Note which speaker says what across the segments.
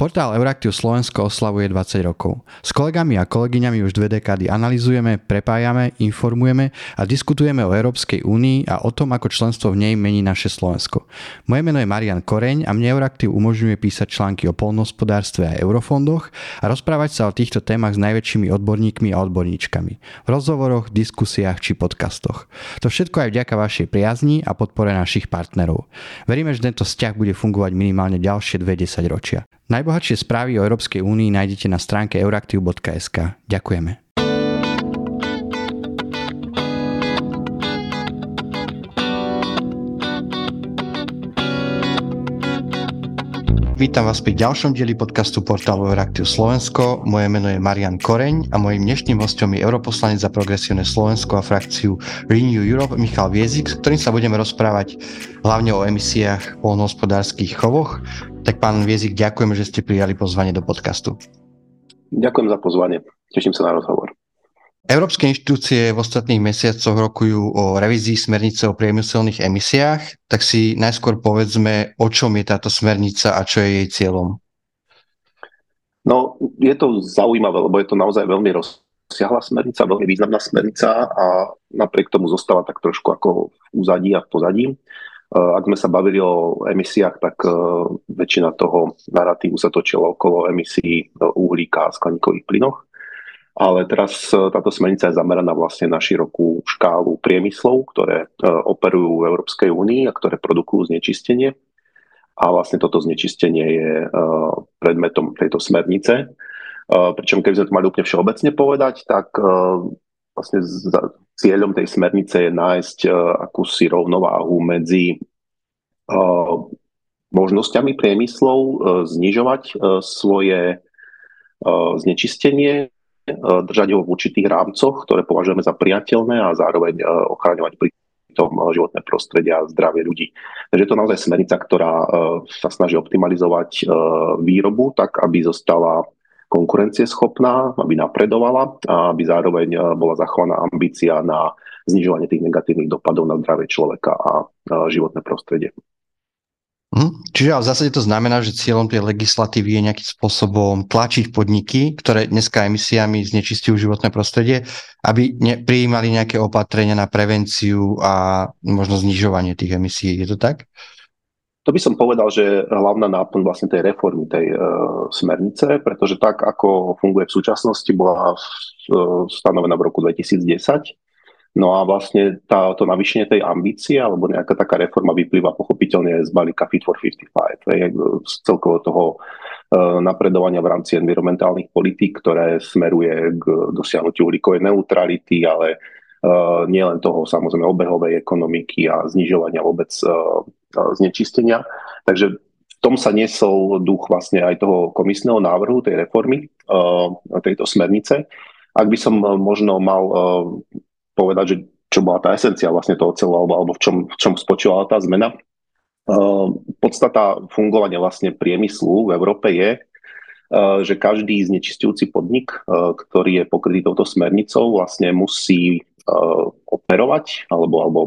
Speaker 1: Portál Euraktiv Slovensko oslavuje 20 rokov. S kolegami a kolegyňami už dve dekády analizujeme, prepájame, informujeme a diskutujeme o Európskej únii a o tom, ako členstvo v nej mení naše Slovensko. Moje meno je Marian Koreň a mne Euraktiv umožňuje písať články o polnospodárstve a eurofondoch a rozprávať sa o týchto témach s najväčšími odborníkmi a odborníčkami. V rozhovoroch, diskusiách či podcastoch. To všetko aj vďaka vašej priazni a podpore našich partnerov. Veríme, že tento vzťah bude fungovať minimálne ďalšie 20 ročia. Najbohatšie správy o Európskej únii nájdete na stránke euraktiv.sk. Ďakujeme. Vítam vás pri ďalšom dieli podcastu portálu Euraktiv Slovensko. Moje meno je Marian Koreň a mojim dnešným hostom je europoslanec za progresívne Slovensko a frakciu Renew Europe Michal Viezik, s ktorým sa budeme rozprávať hlavne o emisiách polnohospodárských chovoch tak pán Viezik, ďakujem, že ste prijali pozvanie do podcastu.
Speaker 2: Ďakujem za pozvanie. Teším sa na rozhovor.
Speaker 1: Európske inštitúcie v ostatných mesiacoch rokujú o revízii smernice o priemyselných emisiách, tak si najskôr povedzme, o čom je táto smernica a čo je jej cieľom.
Speaker 2: No, je to zaujímavé, lebo je to naozaj veľmi rozsiahla smernica, veľmi významná smernica a napriek tomu zostáva tak trošku ako v úzadí a v pozadí. Eh, ak sme sa bavili o emisiách, tak eh, väčšina toho narratívu sa točila okolo emisí eh, uhlíka a skleníkových plynoch. Ale teraz táto smernica je zameraná vlastne na širokú škálu priemyslov, ktoré operujú v Európskej únii a ktoré produkujú znečistenie. A vlastne toto znečistenie je predmetom tejto smernice. Pričom keby sme to mali úplne všeobecne povedať, tak vlastne cieľom tej smernice je nájsť uh, akúsi rovnováhu medzi uh, možnosťami priemyslov uh, znižovať svoje znečistenie, držať ho v určitých rámcoch, ktoré považujeme za priateľné a zároveň ochraňovať pri tom životné prostredie a zdravie ľudí. Takže je to naozaj smernica, ktorá sa snaží optimalizovať výrobu tak, aby zostala konkurencieschopná, aby napredovala a aby zároveň eh, bola zachovaná ambícia na znižovanie tých negatívnych dopadov na zdravie človeka a životné prostredie.
Speaker 1: Hm. Čiže v zásade to znamená, že cieľom tej legislatívy je nejakým spôsobom tlačiť podniky, ktoré dneska emisiami znečistujú životné prostredie, aby ne, prijímali nejaké opatrenia na prevenciu a možno znižovanie tých emisí. Je to tak?
Speaker 2: To by som povedal, že hlavná náplň vlastne tej reformy tej uh, smernice, pretože tak, ako funguje v súčasnosti, bola uh, stanovená v roku 2010. No a vlastne tá, to navýšenie tej ambície alebo nejaká taká reforma vyplýva pochopiteľne z balíka Fit for 55, z celkovo toho uh, napredovania v rámci environmentálnych politík, ktoré smeruje k dosiahnutiu uhlíkovej neutrality, ale Uh, nielen toho samozrejme obehovej ekonomiky a znižovania vôbec znečistenia. Takže v tom sa nesol duch vlastne aj toho komisného návrhu, tej reformy, tejto smernice. Ak by som eh, možno mal eh, povedať, že čo bola tá esencia vlastne toho celého, alebo, alebo v, čom, v čom spočívala tá zmena. Podstata fungovania vlastne priemyslu v Európe je, že každý znečistujúci podnik, ktorý je pokrytý touto smernicou, vlastne musí operovať alebo, alebo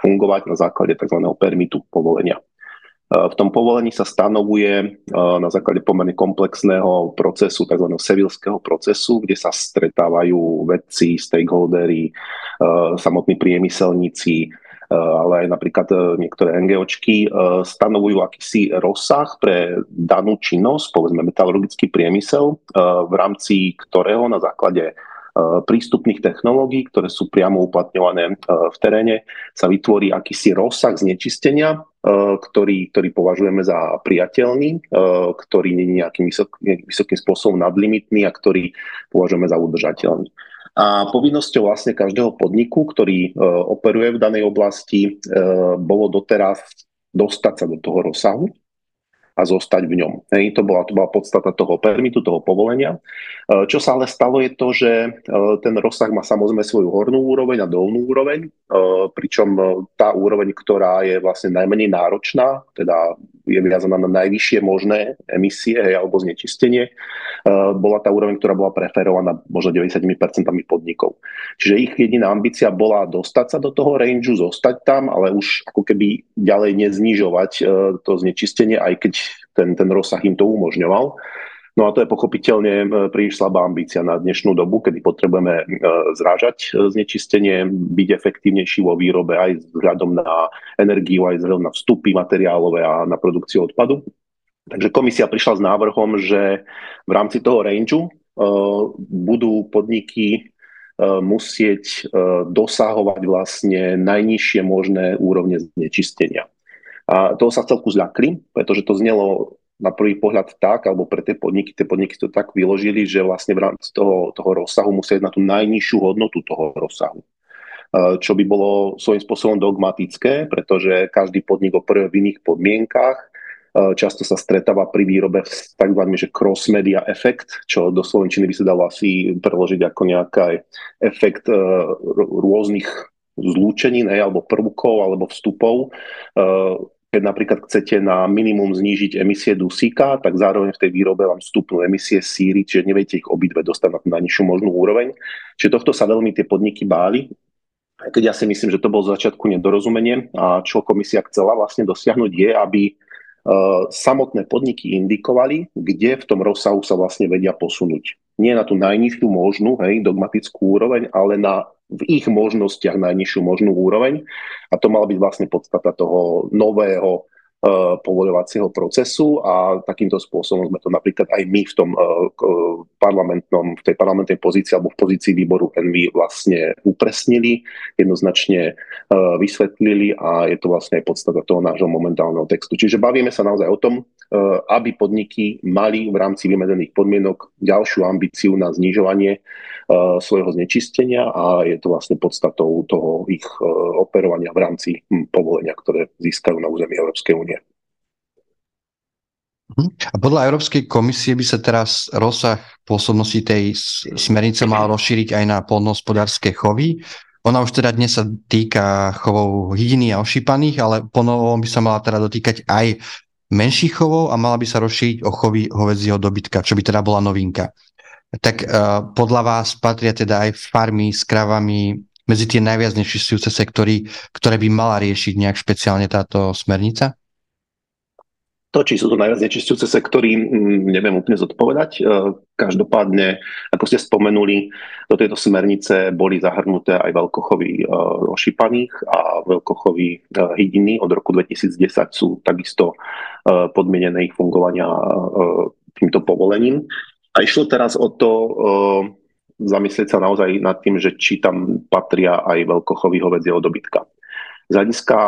Speaker 2: fungovať na základe tzv. permitu povolenia. Eh, v tom povolení sa stanovuje eh, na základe pomerne komplexného procesu, tzv. sevilského procesu, kde sa stretávajú vedci, stakeholdery, samotní priemyselníci, ale aj napríklad niektoré NGOčky stanovujú akýsi rozsah pre danú činnosť, povedzme metalurgický priemysel, v rámci ktorého na základe Eh, prístupných technológií, ktoré sú priamo uplatňované eh, v teréne, sa vytvorí akýsi rozsah znečistenia, eh, ktorý, ktorý považujeme za priateľný, ktorý nie je nejakým vysok, vysokým spôsobom nadlimitný a ktorý považujeme za udržateľný. A povinnosťou vlastne každého podniku, ktorý operuje v danej oblasti, bolo doteraz dostať sa do toho rozsahu, a zostať v ňom. Hej, to, bola, to bola podstata toho permitu, toho povolenia. E, čo sa ale stalo je to, že e, ten rozsah má samozrejme svoju hornú úroveň a dolnú úroveň, e, pričom tá úroveň, ktorá je vlastne najmenej náročná, teda je viazaná na najvyššie možné emisie hej, alebo znečistenie, bola tá úroveň, ktorá bola preferovaná možno 90% podnikov. Čiže ich jediná ambícia bola dostať sa do toho range, zostať tam, ale už ako keby ďalej neznižovať to znečistenie, aj keď ten, ten rozsah im to umožňoval. No a to je pochopiteľne príliš slabá ambícia na dnešnú dobu, kedy potrebujeme zrážať znečistenie, byť efektívnejší vo výrobe aj vzhľadom na energiu, aj vzhľadom na vstupy materiálové a na produkciu odpadu. Takže komisia prišla s návrhom, že v rámci toho rangeu budú podniky musieť dosahovať vlastne najnižšie možné úrovne znečistenia. A toho sa celku zľakli, pretože to znelo na prvý pohľad tak, alebo pre tie podniky, tie podniky to tak vyložili, že vlastne v rámci toho, toho rozsahu musia ísť na tú najnižšiu hodnotu toho rozsahu. E, čo by bolo svojím spôsobom dogmatické, pretože každý podnik operuje v iných podmienkach. E, často sa stretáva pri výrobe tzv. že cross-media efekt, čo do slovenčiny by sa dalo asi preložiť ako nejaký efekt e, rôznych zlúčenín, alebo prvkov, alebo vstupov keď napríklad chcete na minimum znížiť emisie dusíka, tak zároveň v tej výrobe vám vstupnú emisie síry, čiže neviete ich obidve dostať na, na nižšiu možnú úroveň. Čiže tohto sa veľmi tie podniky báli. Keď ja si myslím, že to bol z začiatku nedorozumenie a čo komisia chcela vlastne dosiahnuť je, aby uh, samotné podniky indikovali, kde v tom rozsahu sa vlastne vedia posunúť. Nie na tú najnižšiu možnú, hej, dogmatickú úroveň, ale na v ich možnostiach najnižšiu možnú úroveň. A to mala byť vlastne podstata toho nového povoľovacieho procesu a takýmto spôsobom sme to napríklad aj my v tom uh, parlamentnom, v tej parlamentnej pozícii alebo v pozícii výboru NV vlastne upresnili, jednoznačne vysvetlili a je to vlastne aj podstata toho nášho momentálneho textu. Čiže bavíme sa naozaj o tom, aby podniky mali v rámci vymedzených podmienok ďalšiu ambíciu na znižovanie Eh, svojho znečistenia a je to vlastne podstatou toho ich eh, operovania v rámci hm, povolenia, ktoré získajú na území Európskej únie.
Speaker 1: Mhm. A podľa Európskej komisie by sa teraz rozsah pôsobnosti tej smernice mal rozšíriť aj na polnohospodárske chovy. Ona už teda dnes sa týka chovov hydiny a ošípaných, ale ponovom by sa mala teda dotýkať aj menších chovov a mala by sa rozšíriť o chovy hovedzieho dobytka, čo by teda bola novinka tak uh, podľa vás patria teda aj farmy s kravami medzi tie najviac nečistujúce sektory, ktoré by mala riešiť nejak špeciálne táto smernica?
Speaker 2: To, či sú to najviac nečistujúce sektory, neviem úplne zodpovedať. E, každopádne, ako ste spomenuli, do tejto smernice boli zahrnuté aj veľkochovy e, ošípaných a veľkochovy hydiny od roku 2010 sú takisto podmienené ich fungovania týmto povolením. A išlo teraz o to zamyslieť sa naozaj nad tým, že či tam patria aj veľkochový hovedzieho dobytka. Z hľadiska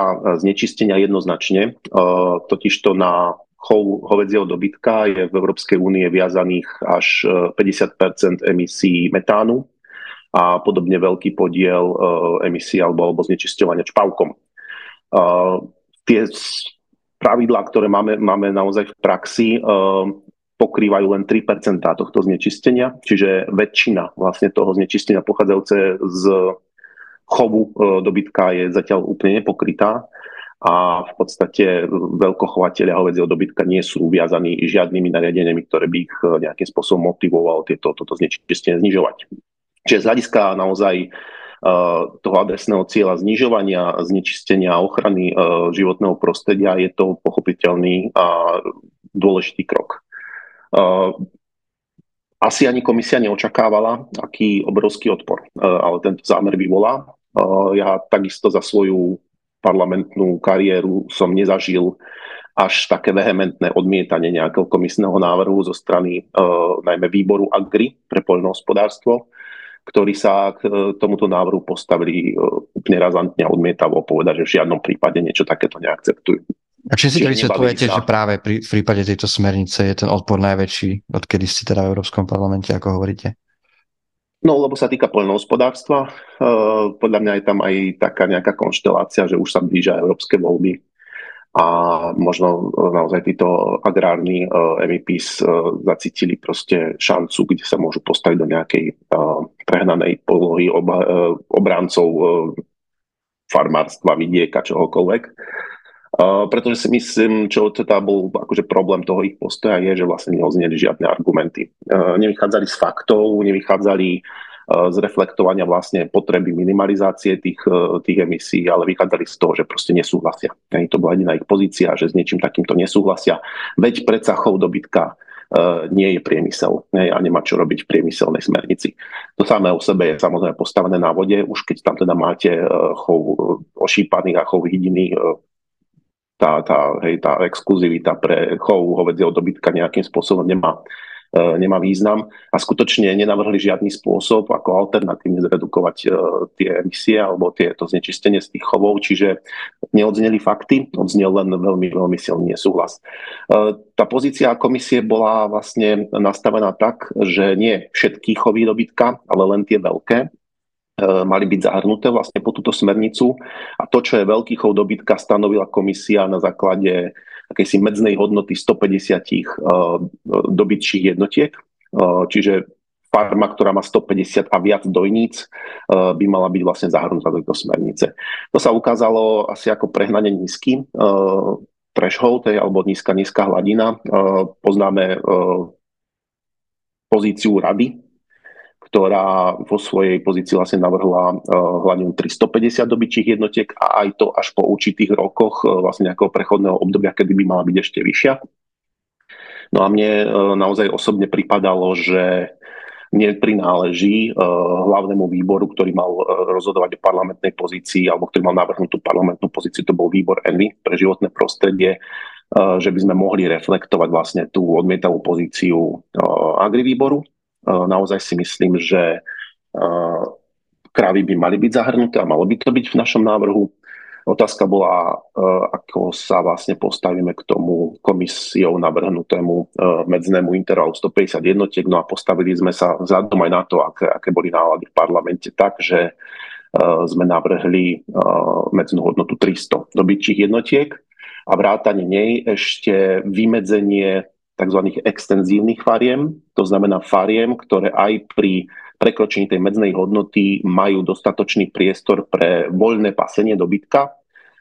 Speaker 2: znečistenia jednoznačne, uh, totižto na chov hovedzieho dobytka je v Európskej únie viazaných až 50% emisí metánu a podobne veľký podiel emisí alebo, alebo znečisťovania čpavkom. Tie pravidlá, ktoré máme, máme naozaj v praxi, pokrývajú len 3% tohto znečistenia, čiže väčšina vlastne toho znečistenia pochádzajúce z chovu e, dobytka je zatiaľ úplne nepokrytá a v podstate veľkochovateľia hovedzieho dobytka nie sú viazaní žiadnymi nariadeniami, ktoré by ich e, nejakým spôsobom motivovalo tieto, toto znečistenie znižovať. Čiže z hľadiska naozaj uh, toho adresného cieľa znižovania, znečistenia a ochrany životného prostredia je to pochopiteľný a dôležitý krok. Asi ani komisia neočakávala, aký obrovský odpor, ale tento zámer vyvolá. Ja takisto za svoju parlamentnú kariéru som nezažil až také vehementné odmietanie nejakého komisného návrhu zo strany najmä výboru Agri pre poľnohospodárstvo, ktorí sa k tomuto návrhu postavili úplne razantne a odmietavo povedať, že v žiadnom prípade niečo takéto neakceptujú.
Speaker 1: A či si to vysvetľujete, že práve pri, v prípade tejto smernice je ten odpor najväčší, odkedy ste teda v Európskom parlamente, ako hovoríte?
Speaker 2: No, lebo sa týka poľnohospodárstva, uh, podľa mňa je tam aj taká nejaká konštelácia, že už sa blížia európske voľby a možno uh, naozaj títo agrárni uh, MEPs uh, zacítili proste šancu, kde sa môžu postaviť do nejakej prehnanej polohy oba, obrancov uh, farmárstva, vidieka, čohokoľvek. Pretože si myslím, čo teda bol akože problém toho ich postoja je, že vlastne neozneli žiadne argumenty. Nevychádzali z faktov, nevychádzali zreflektovania vlastne potreby minimalizácie tých, tých emisí, ale vychádzali z toho, že proste nesúhlasia. Ani to bola jediná ich pozícia, že s niečím takýmto nesúhlasia. Veď predsa chov dobytka nie je priemysel a nemá čo robiť v priemyselnej smernici. To samé o sebe je samozrejme postavené na vode, už keď tam teda máte chov ošípaných a chov hydiny, tá, tá, hej, tá exkluzivita pre chov hovedzieho dobytka nejakým spôsobom nemá E, nemá význam. A skutočne nenavrhli žiadny spôsob, ako alternatívne zredukovať e, tie emisie alebo tieto znečistenie z tých chovov, čiže neodzneli fakty, odznel len veľmi, veľmi silný nesúhlas. E, tá pozícia komisie bola vlastne nastavená tak, že nie všetky chovy dobytka, ale len tie veľké, mali byť zahrnuté vlastne po túto smernicu a to, čo je veľký chov dobytka, stanovila komisia na základe akejsi medznej hodnoty 150 uh, dobytších jednotiek. Uh, čiže farma, ktorá má 150 a viac dojníc, by mala byť vlastne zahrnutá do tejto smernice. To sa ukázalo asi ako prehnanie nízky threshold, alebo nízka, nízka hladina. Poznáme pozíciu rady ktorá vo svojej pozícii vlastne navrhla uh, hladinu 350 dobyčích jednotiek a aj to až po určitých rokoch uh, vlastne nejakého prechodného obdobia, kedy by mala byť ešte vyššia. No a mne uh, naozaj osobne pripadalo, že neprináleží hlavnému výboru, ktorý mal rozhodovať o parlamentnej pozícii alebo ktorý mal navrhnutú parlamentnú pozíciu, to bol výbor ENVY pre životné prostredie, že by sme mohli reflektovať vlastne tú odmietavú pozíciu agri výboru Naozaj si myslím, že krávy by mali byť zahrnuté a malo by to byť v našom návrhu. Otázka bola, ako sa vlastne postavíme k tomu komisiou navrhnutému medznému intervalu 150 jednotiek, no a postavili sme sa vzhľadom aj na to, aké, aké boli nálady v parlamente, tak, že sme navrhli medznú hodnotu 300 dobytčích jednotiek a vrátanie nej ešte vymedzenie tzv. extenzívnych fariem, to znamená fariem, ktoré aj pri prekročení tej medznej hodnoty majú dostatočný priestor pre voľné pasenie dobytka,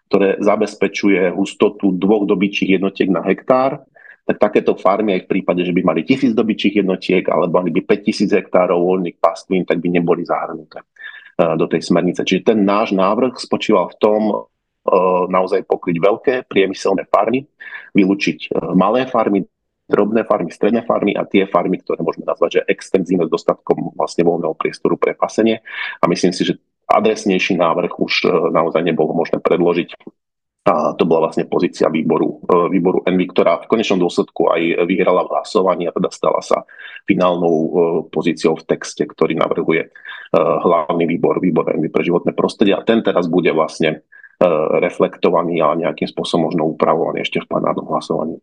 Speaker 2: ktoré zabezpečuje hustotu dvoch dobyčích jednotiek na hektár, tak takéto farmy aj v prípade, že by mali tisíc dobyčích jednotiek alebo mali by 5000 hektárov voľných pastvín, tak by neboli zahrnuté eh, do tej smernice. Čiže ten náš návrh spočíval v tom, eh, naozaj pokryť veľké priemyselné farmy, vylúčiť eh, malé farmy, drobné farmy, stredné farmy a tie farmy, ktoré môžeme nazvať, že extenzívne s dostatkom vlastne voľného priestoru pre pasenie. A myslím si, že adresnejší návrh už e, naozaj nebolo možné predložiť. A to bola vlastne pozícia výboru, e, výboru Envy, ktorá v konečnom dôsledku aj vyhrala v hlasovaní a teda stala sa finálnou e, pozíciou v texte, ktorý navrhuje hlavný výbor, výbor Envy pre životné prostredie. A ten teraz bude vlastne reflektovaný a nejakým spôsobom možno upravovaný ešte v plenárnom hlasovaní.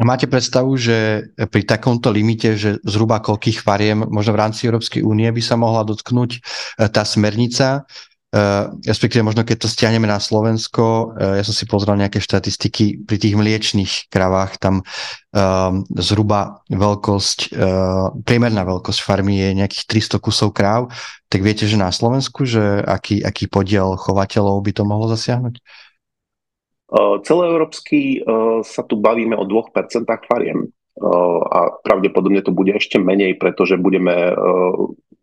Speaker 1: Máte predstavu, že pri takomto limite, že zhruba koľkých fariem možno v rámci Európskej únie by sa mohla dotknúť e, tá smernica, e, respektíve možno keď to stiahneme na Slovensko, e, ja som si pozrel nejaké štatistiky pri tých mliečných kravách, tam zhruba veľkosť, priemerná veľkosť farmy je nejakých 300 kusov kráv, tak viete, že na Slovensku, že aký, aký podiel chovateľov by to mohlo zasiahnuť?
Speaker 2: Celoeurópsky sa tu bavíme o 2% fariem a pravdepodobne to bude ešte menej, pretože budeme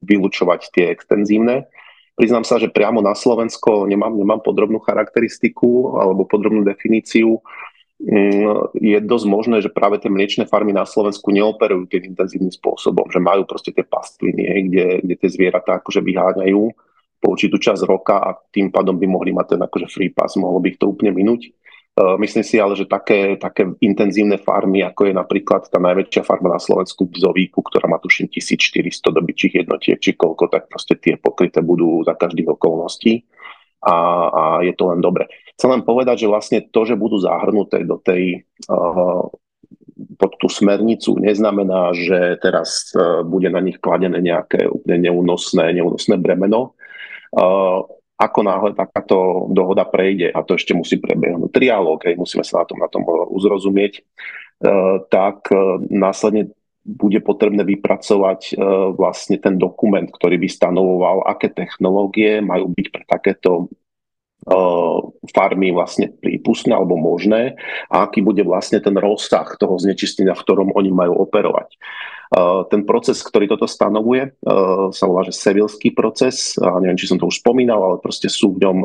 Speaker 2: vylúčovať tie extenzívne. Priznám sa, že priamo na Slovensko nemám, nemám podrobnú charakteristiku alebo podrobnú definíciu. Mm, je dosť možné, že práve tie mliečne farmy na Slovensku neoperujú tým intenzívnym spôsobom, že majú proste tie pastviny, kde, kde tie zvieratá akože vyháňajú po určitú časť roka a tým pádom by mohli mať ten akože free pass, mohlo by ich to úplne minúť. Uh, myslím si ale, že také, také intenzívne farmy, ako je napríklad tá najväčšia farma na Slovensku v Zovíku, ktorá má tuším 1400 dobyčích jednotiek, či koľko, tak proste tie pokryté budú za každých okolností a, a je to len dobre. Chcem len povedať, že vlastne to, že budú zahrnuté do tej uh, pod tú smernicu neznamená, že teraz uh, bude na nich kladené nejaké úplne neúnosné, neúnosné bremeno. Ako náhle takáto dohoda prejde, a to ešte musí prebehnúť triálog, hej, musíme sa na tom, na tom uzrozumieť, e, tak následne bude potrebné vypracovať vlastne ten dokument, ktorý by stanovoval, aké technológie majú byť pre takéto farmy vlastne prípustné alebo možné a aký bude vlastne ten rozsah toho znečistenia, v ktorom oni majú operovať. Ten proces, ktorý toto stanovuje, sa volá, že sevilský proces. A neviem, či som to už spomínal, ale proste sú v ňom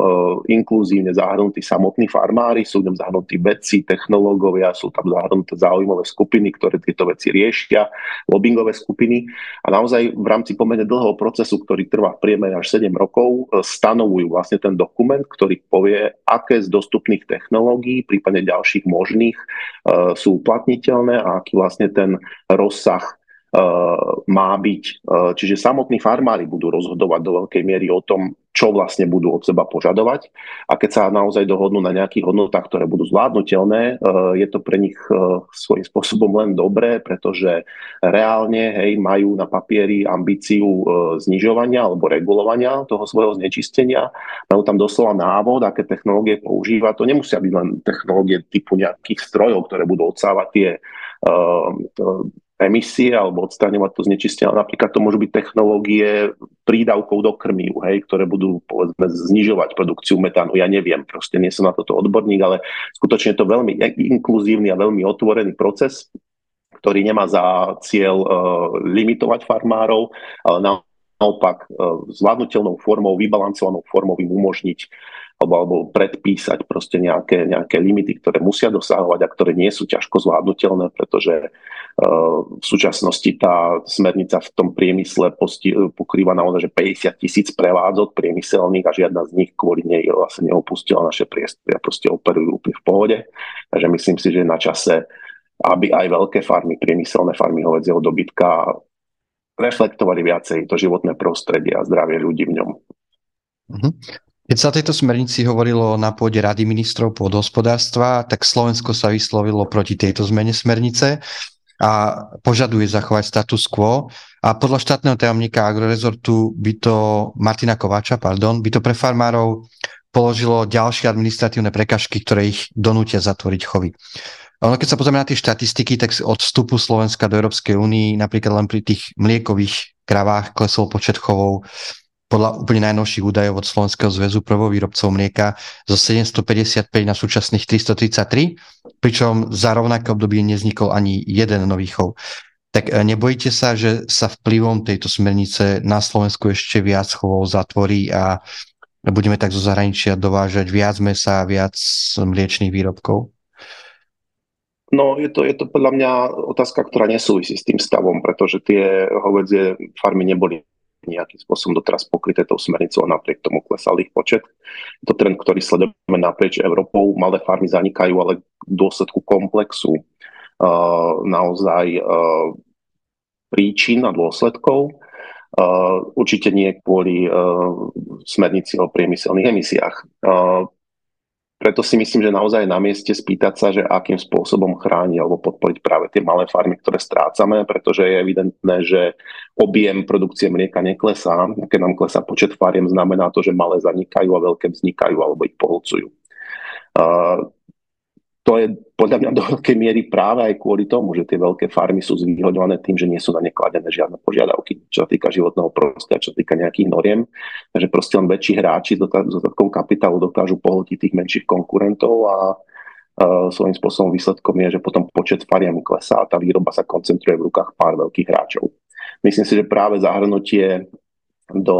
Speaker 2: inkluzívne zahrnutí samotní farmári, sú v ňom zahrnutí vedci, technológovia, sú tam zahrnuté záujmové skupiny, ktoré tieto veci riešia, lobbyingové skupiny. A naozaj v rámci pomerne dlhého procesu, ktorý trvá v priemere až 7 rokov, stanovujú vlastne ten dokument, ktorý povie, aké z dostupných technológií, prípadne ďalších možných, sú uplatniteľné a aký vlastne ten rozsah má byť. Čiže samotní farmári budú rozhodovať do veľkej miery o tom, čo vlastne budú od seba požadovať. A keď sa naozaj dohodnú na nejakých hodnotách, ktoré budú zvládnutelné, je to pre nich svojím spôsobom len dobré, pretože reálne hej, majú na papieri ambíciu znižovania alebo regulovania toho svojho znečistenia. Majú tam doslova návod, aké technológie používať. To nemusia byť len technológie typu nejakých strojov, ktoré budú odsávať tie emisie alebo odstraňovať to znečistenie. Napríklad to môžu byť technológie prídavkov do krmiu, hej, ktoré budú povedzme znižovať produkciu metánu. Ja neviem, proste nie som na toto odborník, ale skutočne je to veľmi inkluzívny a veľmi otvorený proces, ktorý nemá za cieľ uh, limitovať farmárov, ale naopak uh, zvládnutelnou formou, vybalancovanou formou im umožniť alebo, alebo predpísať proste nejaké, nejaké limity, ktoré musia dosahovať a ktoré nie sú ťažko zvládnutelné, pretože uh, v súčasnosti tá smernica v tom priemysle posti- pokrýva naozaj, že 50 tisíc prevádzok priemyselných a žiadna z nich kvôli nej vlastne neopustila naše priestory a proste operujú úplne v pohode. Takže myslím si, že na čase, aby aj veľké farmy, priemyselné farmy hovedzieho dobytka reflektovali viacej to životné prostredie a zdravie ľudí v ňom.
Speaker 1: Mm-hmm. Keď sa tejto smernici hovorilo na pôde Rady ministrov pôdohospodárstva, tak Slovensko sa vyslovilo proti tejto zmene smernice a požaduje zachovať status quo. A podľa štátneho tajomníka agrorezortu by to, Martina Kováča, pardon, by to pre farmárov položilo ďalšie administratívne prekažky, ktoré ich donútia zatvoriť chovy. Ono, keď sa pozrieme na tie štatistiky, tak od vstupu Slovenska do Európskej únie, napríklad len pri tých mliekových kravách klesol počet chovov podľa úplne najnovších údajov od Slovenského zväzu prvovýrobcov mlieka zo 755 na súčasných 333, pričom za rovnaké obdobie neznikol ani jeden nový chov. Tak e, nebojíte sa, že sa vplyvom tejto smernice na Slovensku ešte viac chovov zatvorí a budeme tak zo zahraničia dovážať viac mesa, viac mliečných výrobkov?
Speaker 2: No, je to, je to podľa mňa otázka, ktorá nesúvisí s tým stavom, pretože tie hovedzie farmy neboli nejakým spôsobom doteraz pokryté tou smernicou a napriek tomu klesal ich počet. Je to trend, ktorý sledujeme naprieč Európou. Malé farmy zanikajú, ale v dôsledku komplexu uh, naozaj uh, príčin a dôsledkov. Uh, určite nie kvôli uh, smernici o priemyselných emisiách. Uh, preto si myslím, že naozaj je na mieste spýtať sa, že akým spôsobom chrániť alebo podporiť práve tie malé farmy, ktoré strácame, pretože je evidentné, že objem produkcie mlieka neklesá. Keď nám klesá počet fariem, znamená to, že malé zanikajú a veľké vznikajú alebo ich pohľcujú to je podľa mňa do veľkej miery práve aj kvôli tomu, že tie veľké farmy sú zvýhodované tým, že nie sú na ne kladené žiadne požiadavky, čo sa týka životného prostredia, čo sa týka nejakých noriem. Takže proste len väčší hráči s dostatkom kapitálu dokážu pohltiť tých menších konkurentov a uh, svojím spôsobom výsledkom je, že potom počet fariem klesá a tá výroba sa koncentruje v rukách pár veľkých hráčov. Myslím si, že práve zahrnutie do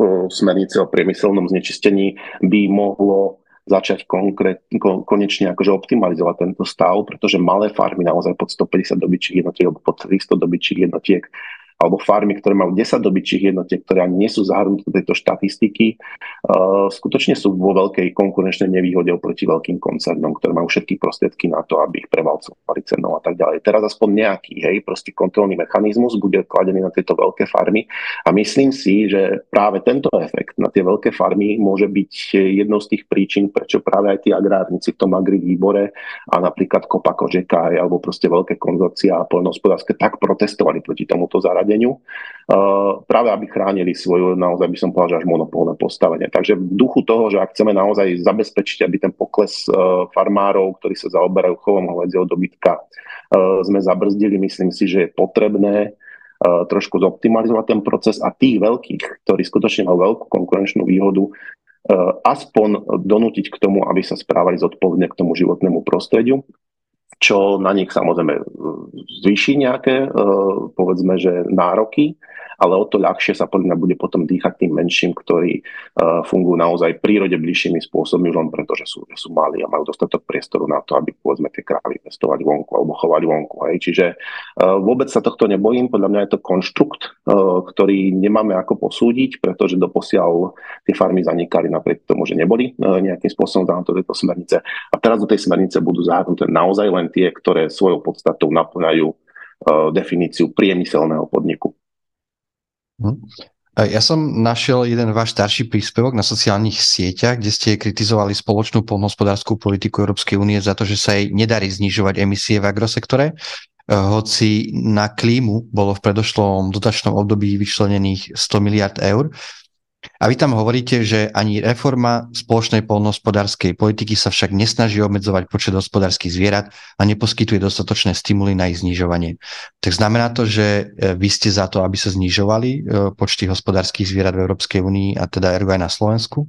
Speaker 2: uh, smernice o priemyselnom znečistení by mohlo začať konkrét, konečne akože optimalizovať tento stav, pretože malé farmy naozaj pod 150 dobyčích jednotiek alebo pod 300 dobyčích jednotiek alebo farmy, ktoré majú 10 dobyčích jednotiek, ktoré ani nie sú zahrnuté do tejto štatistiky, uh, skutočne sú vo veľkej konkurenčnej nevýhode oproti veľkým koncernom, ktoré majú všetky prostriedky na to, aby ich prevalcovali cenou a tak ďalej. Teraz aspoň nejaký, hej, proste kontrolný mechanizmus bude kladený na tieto veľké farmy a myslím si, že práve tento efekt na tie veľké farmy môže byť jednou z tých príčin, prečo práve aj tí agrárnici v tom agri výbore a napríklad Kopa Kožeka alebo proste veľké konzorcia a poľnohospodárske tak protestovali proti tomuto zaradeniu zariadeniu, uh, práve aby chránili svoju, naozaj by som povedal, až monopolné postavenie. Takže v duchu toho, že ak chceme naozaj zabezpečiť, aby ten pokles uh, farmárov, ktorí sa zaoberajú chovom hovedzieho dobytka, uh, sme zabrzdili, myslím si, že je potrebné trošku zoptimalizovať ten proces a tých veľkých, ktorí skutočne majú veľkú konkurenčnú výhodu, aspoň donútiť k tomu, aby sa správali zodpovedne k tomu životnému prostrediu čo na nich samozrejme zvýši nejaké, povedzme, že nároky, ale o to ľahšie sa podľa mňa bude potom dýchať tým menším, ktorí uh, fungujú naozaj prírode bližšími spôsobmi, len preto, že sú, že sú malí a majú dostatok priestoru na to, aby povedzme tie krávy pestovali vonku alebo chovali vonku. Hej. Čiže uh, vôbec sa tohto nebojím, podľa mňa je to konštrukt, uh, ktorý nemáme ako posúdiť, pretože doposiaľ tie farmy zanikali napriek tomu, že neboli uh, nejakým spôsobom zahrnuté tejto smernice. A teraz do tej smernice budú zahrnuté naozaj len tie, ktoré svojou podstatou naplňajú definíciu priemyselného podniku.
Speaker 1: Hm. Ja som našiel jeden váš starší príspevok na sociálnych sieťach, kde ste kritizovali spoločnú polnohospodárskú politiku Európskej únie za to, že sa jej nedarí znižovať emisie v agrosektore, eh, hoci na klímu bolo v predošlom dotačnom období vyčlenených 100 miliard eur. A vy tam hovoríte, že ani reforma spoločnej polnohospodárskej politiky sa však nesnaží obmedzovať počet hospodárskych zvierat a neposkytuje dostatočné stimuly na ich znižovanie. Tak znamená to, že e, vy ste za to, aby sa znižovali e, počty hospodárskych zvierat v Európskej únii a teda ergo aj na Slovensku?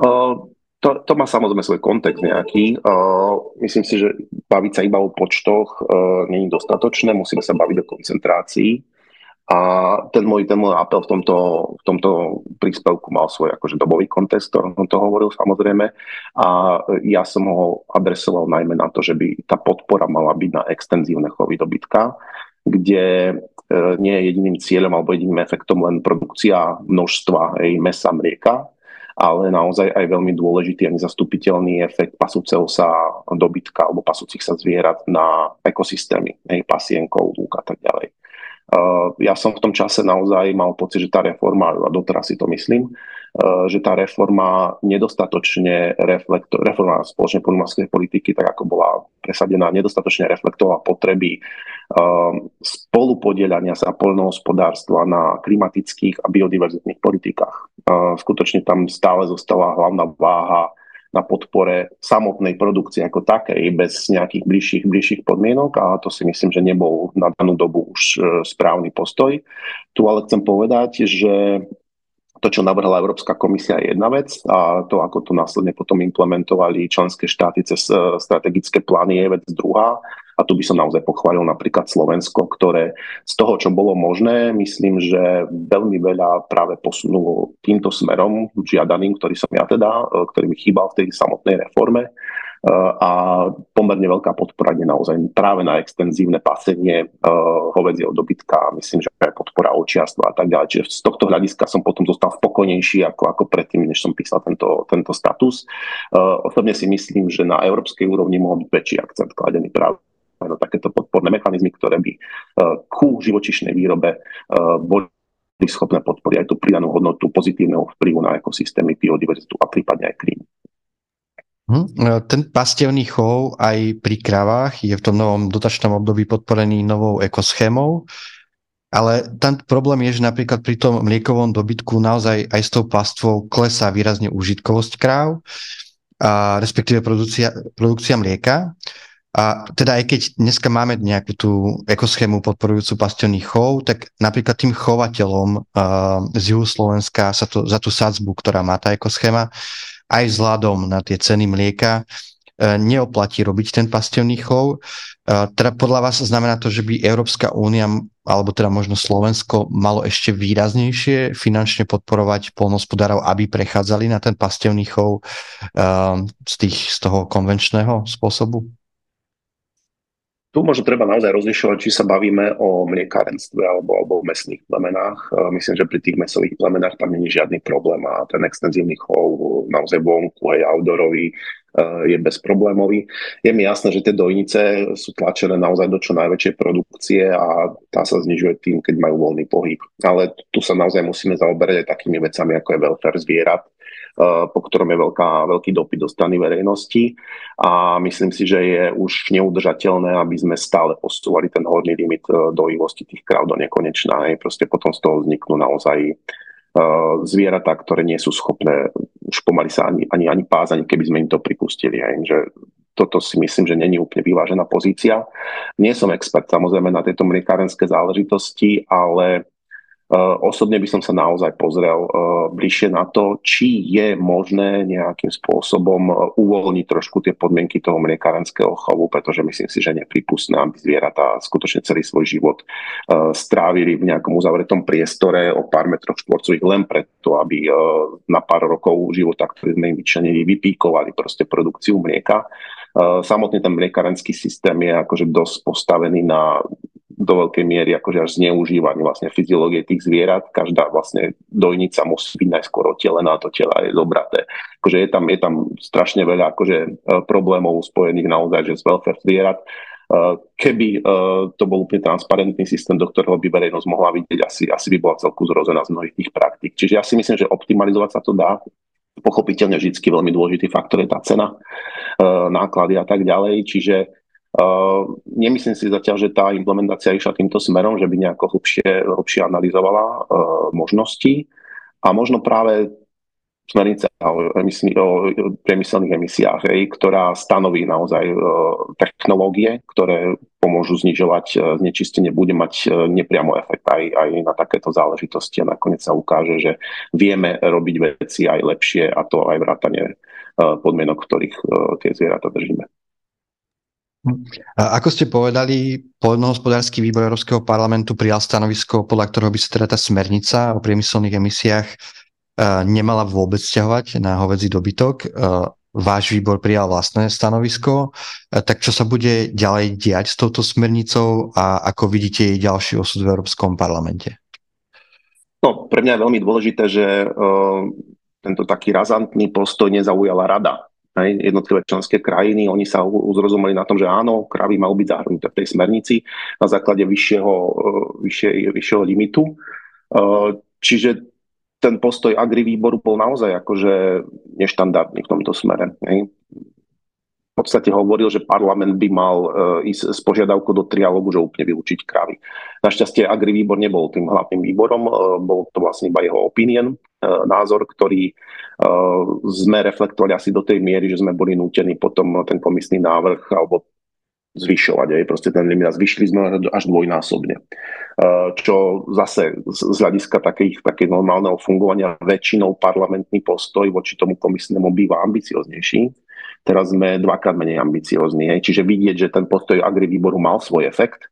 Speaker 2: Uh, to, to má samozrejme svoj kontext nejaký. Uh, myslím si, že baviť sa iba o počtoch uh, je dostatočné, musíme sa baviť o koncentrácii. A ten môj, ten môj apel v tomto, v tomto príspevku mal svoj akože dobový kontest, ktorom to hovoril samozrejme. A ja som ho adresoval najmä na to, že by tá podpora mala byť na extenzívne chovy dobytka, kde e, nie je jediným cieľom alebo jediným efektom len produkcia množstva aj mesa, mlieka, ale naozaj aj veľmi dôležitý a nezastupiteľný efekt pasúceho sa dobytka alebo pasúcich sa zvierat na ekosystémy, hej, pasienkov, lúk a tak ďalej. Eh, ja som v tom čase naozaj mal pocit, že tá reforma, a doteraz si to myslím, eh, že tá reforma nedostatočne reflekto, reforma spoločnej poľnohospodárskej politiky, tak ako bola presadená, nedostatočne reflektovala potreby eh, spolupodielania sa poľnohospodárstva na klimatických a biodiverzitných politikách. Skutočne tam stále zostala hlavná váha na podpore samotnej produkcie ako takej, bez nejakých bližších, bližších podmienok a to si myslím, že nebol na danú dobu už e, správny postoj. Tu ale chcem povedať, že to, čo navrhla Európska komisia, je jedna vec a to, ako to následne potom implementovali členské štáty cez e, strategické plány, je vec druhá. A tu by som naozaj pochválil napríklad Slovensko, ktoré z toho, čo bolo možné, myslím, že veľmi veľa práve posunulo týmto smerom žiadaným, ktorý som ja teda, e, ktorý mi chýbal v tej samotnej reforme e, a pomerne veľká podpora je naozaj práve na extenzívne pasenie uh, hovedzieho dobytka, myslím, že aj podpora očiarstva a tak ďalej. Čiže z tohto hľadiska som potom zostal spokojnejší ako, ako predtým, než som písal tento, tento status. Uh, osobne si myslím, že na európskej úrovni mohol byť väčší akcent kladený práve takéto podporné mechanizmy, ktoré by e, ku živočišnej výrobe e, boli schopné podporiť aj tú pridanú hodnotu pozitívneho vplyvu na ekosystémy, biodiverzitu a prípadne aj klímu.
Speaker 1: Hm, e, ten pastevný chov aj pri kravách je v tom novom dotačnom období podporený novou ekoschémou, ale ten problém je, že napríklad pri tom mliekovom dobytku naozaj aj s tou pastvou klesá výrazne užitkovosť kráv, a respektíve produkcia, produkcia mlieka. A teda aj keď dneska máme nejakú tú ekoschému podporujúcu pastelný chov, tak napríklad tým chovateľom uh, z juhu Slovenska sa to, za tú sadzbu, ktorá má tá ekoschéma, aj vzhľadom na tie ceny mlieka, uh, neoplatí robiť ten pastelný chov. Uh, teda podľa vás znamená to, že by Európska únia alebo teda možno Slovensko malo ešte výraznejšie finančne podporovať polnospodárov, aby prechádzali na ten pastevný chov uh, z, tých, z toho konvenčného spôsobu?
Speaker 2: Tu možno treba naozaj rozlišovať, či sa bavíme o mliekárenstve alebo, alebo o mesných plemenách. E, myslím, že pri tých mesových plemenách tam není žiadny problém a ten extenzívny chov naozaj vonku aj outdoorový e, je bezproblémový. Je mi jasné, že tie dojnice sú tlačené naozaj do čo najväčšej produkcie a tá sa znižuje tým, keď majú voľný pohyb. Ale tu sa naozaj musíme zaoberať aj takými vecami, ako je welfare zvierat, po ktorom je veľká, veľký dopyt do strany verejnosti a myslím si, že je už neudržateľné, aby sme stále posúvali ten horný limit eh, dojivosti tých kráv do nekonečná. Proste potom z toho vzniknú naozaj eh, zvieratá, ktoré nie sú schopné už pomaly sa ani, ani, ani pásať, keby sme im to pripustili. Aj, že toto si myslím, že není úplne vyvážená pozícia. Nie som expert samozrejme na tieto mliekárenské záležitosti, ale Osobne by som sa naozaj pozrel bližšie na to, či je možné nejakým spôsobom uvoľniť trošku tie podmienky toho mliekárenského chovu, pretože myslím si, že nepripustné, aby zvieratá skutočne celý svoj život strávili v nejakom uzavretom priestore o pár metroch štvorcových len preto, aby na pár rokov života, ktorý sme im vyčlenili, vypíkovali proste produkciu mlieka. Samotný ten mliekarenský systém je akože dosť postavený na do veľkej miery akože až zneužívanie vlastne fyziológie tých zvierat. Každá vlastne dojnica musí byť najskôr ottelená, to tela je zobraté. Akože je tam, je tam strašne veľa akože, e, problémov spojených naozaj že s welfare zvierat. E, keby e, to bol úplne transparentný systém, do ktorého by verejnosť mohla vidieť, asi, asi by bola celku zrozená z mnohých tých praktík. Čiže ja si myslím, že optimalizovať sa to dá. Pochopiteľne vždy veľmi dôležitý faktor je tá cena, náklady a tak ďalej. Čiže Uh, nemyslím si zatiaľ, že tá implementácia išla týmto smerom, že by nejako hlbšie, hlbšie analyzovala uh, možnosti a možno práve smernica o, emisí, o priemyselných emisiách, hej, ktorá stanoví naozaj uh, technológie, ktoré pomôžu znižovať znečistenie, bude mať nepriamo efekt aj, aj na takéto záležitosti a nakoniec sa ukáže, že vieme robiť veci aj lepšie a to aj vrátane podmienok, v ktorých tie zvieratá držíme.
Speaker 1: Ako ste povedali, poľnohospodársky výbor Európskeho parlamentu prijal stanovisko, podľa ktorého by sa teda tá smernica o priemyselných emisiách e, nemala vôbec stiahovať na hovedzí dobytok. E, váš výbor prijal vlastné stanovisko. E, tak čo sa bude ďalej diať s touto smernicou a ako vidíte jej ďalší osud v Európskom parlamente?
Speaker 2: No, pre mňa je veľmi dôležité, že tento taký razantný postoj nezaujala rada hej, jednotlivé členské krajiny, oni sa uzrozumeli na tom, že áno, kravy majú byť zahrnuté v tej smernici na základe vyššieho, eh, vyššie, vyššieho limitu. Eh, čiže ten postoj agri výboru bol naozaj akože neštandardný v tomto smere. Hej. V podstate hovoril, že parlament by mal eh, ísť s požiadavkou do trialógu, že úplne vylúčiť kravy. Našťastie agri výbor nebol tým hlavným výborom, bol to vlastne iba jeho opinion, názor, ktorý sme reflektovali asi do tej miery, že sme boli nútení potom ten komisný návrh alebo zvyšovať. Aj proste ten limit zvyšili sme až dvojnásobne. Čo zase z hľadiska takých, takých normálneho fungovania väčšinou parlamentný postoj voči tomu komisnému býva ambicioznejší. Teraz sme dvakrát menej ambiciozní. Čiže vidieť, že ten postoj agri výboru mal svoj efekt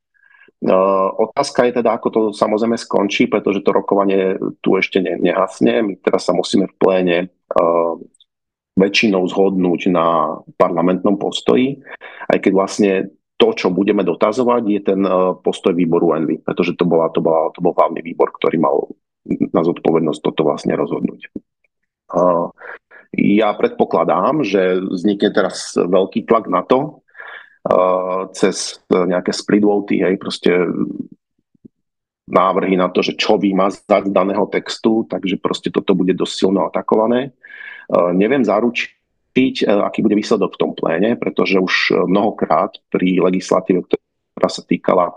Speaker 2: Uh, otázka je teda, ako to samozrejme skončí, pretože to rokovanie tu ešte ne, nehasne. My teraz sa musíme v pléne uh, väčšinou zhodnúť na parlamentnom postoji, aj keď vlastne to, čo budeme dotazovať, je ten uh, postoj výboru Envy, pretože to, bola, to, bola, to bol hlavný výbor, ktorý mal na zodpovednosť toto vlastne rozhodnúť. Uh, ja predpokladám, že vznikne teraz veľký tlak na to, cez nejaké split hej, proste návrhy na to, že čo vymazať z daného textu, takže proste toto bude dosť silno atakované. Neviem zaručiť, aký bude výsledok v tom pléne, pretože už mnohokrát pri legislatíve, ktorá sa týkala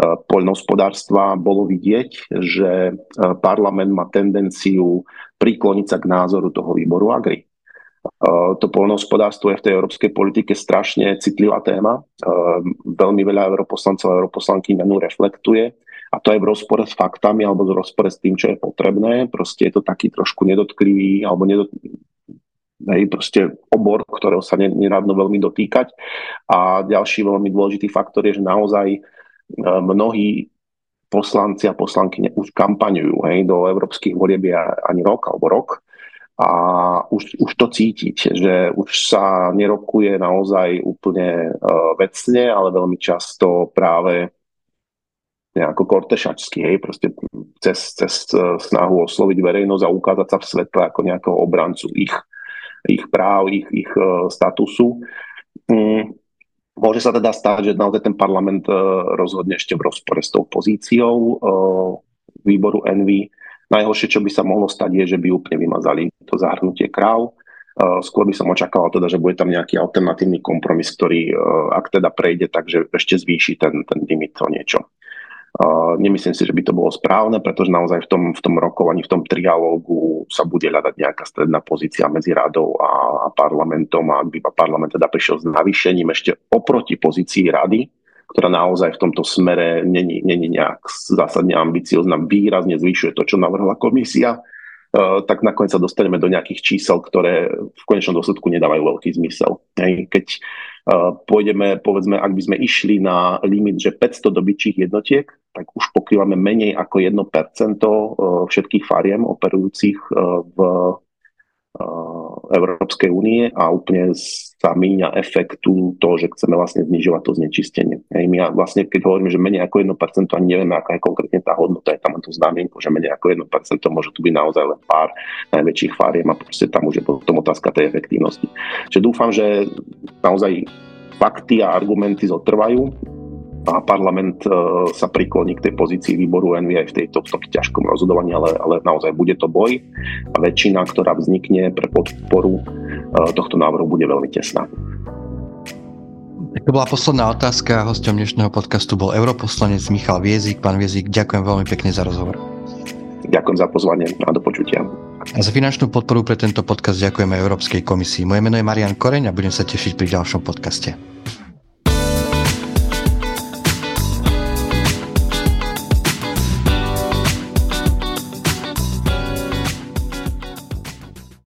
Speaker 2: poľnohospodárstva, bolo vidieť, že parlament má tendenciu prikloniť sa k názoru toho výboru Agri. To polnohospodárstvo je v tej európskej politike strašne citlivá téma. Veľmi veľa europoslancov a europoslanky na ňu reflektuje a to je v rozpore s faktami alebo v rozpore s tým, čo je potrebné. Proste je to taký trošku nedotklivý alebo nedot... Hej, proste obor, ktorého sa neradno veľmi dotýkať. A ďalší veľmi dôležitý faktor je, že naozaj e, mnohí poslanci a poslanky už kampaňujú hej, do európskych volieb ani rok alebo rok a už, už to cítiť, že už sa nerokuje naozaj úplne uh, vecne, ale veľmi často práve nejako kortešačsky, hej, proste cez, cez uh, snahu osloviť verejnosť a ukázať sa v svetle ako nejakého obrancu ich, ich práv, ich, ich uh, statusu. Mm, môže sa teda stať, že naozaj ten parlament uh, rozhodne ešte v rozpore s tou pozíciou uh, výboru Envy Najhoršie, čo by sa mohlo stať, je, že by úplne vymazali to zahrnutie kráv. Skôr by som očakával teda, že bude tam nejaký alternatívny kompromis, ktorý, e, ak teda prejde, takže ešte zvýši ten, ten limit o niečo. Nemyslím si, že by to bolo správne, pretože naozaj v tom, v tom rokovaní, v tom trialógu sa bude hľadať nejaká stredná pozícia medzi radou a, a parlamentom a ak by parlament teda prišiel s navýšením ešte oproti pozícii rady, ktorá naozaj v tomto smere není, není nejak zásadne ambiciozná, výrazne zvyšuje to, čo navrhla komisia, tak nakoniec sa dostaneme do nejakých čísel, ktoré v konečnom dôsledku nedávajú veľký zmysel. Keď pôjdeme, povedzme, ak by sme išli na limit, že 500 dobyčích jednotiek, tak už pokrývame menej ako 1% všetkých fariem operujúcich v Európskej únie a úplne sa míňa efektu toho, že chceme vlastne znižovať to znečistenie. Hej, my vlastne, keď hovoríme, že menej ako 1%, ani nevieme, aká je konkrétne tá hodnota, je tam to znamienko, že menej ako 1%, môže tu byť naozaj len pár najväčších fáriem a proste tam už je potom otázka tej efektívnosti. Čiže dúfam, že naozaj fakty a argumenty zotrvajú a parlament e, sa prikloní k tej pozícii výboru NV aj v, tejto, v ťažkom rozhodovaní, ale, ale naozaj bude to boj a väčšina, ktorá vznikne pre podporu e, tohto návrhu, bude veľmi tesná.
Speaker 1: To bola posledná otázka. Hostom dnešného podcastu bol europoslanec Michal Viezik. Pán Viezik, ďakujem veľmi pekne za rozhovor.
Speaker 2: Ďakujem za pozvanie a do počutia.
Speaker 1: A za finančnú podporu pre tento podcast ďakujeme Európskej komisii. Moje meno je Marian Koreň a budem sa tešiť pri ďalšom podcaste.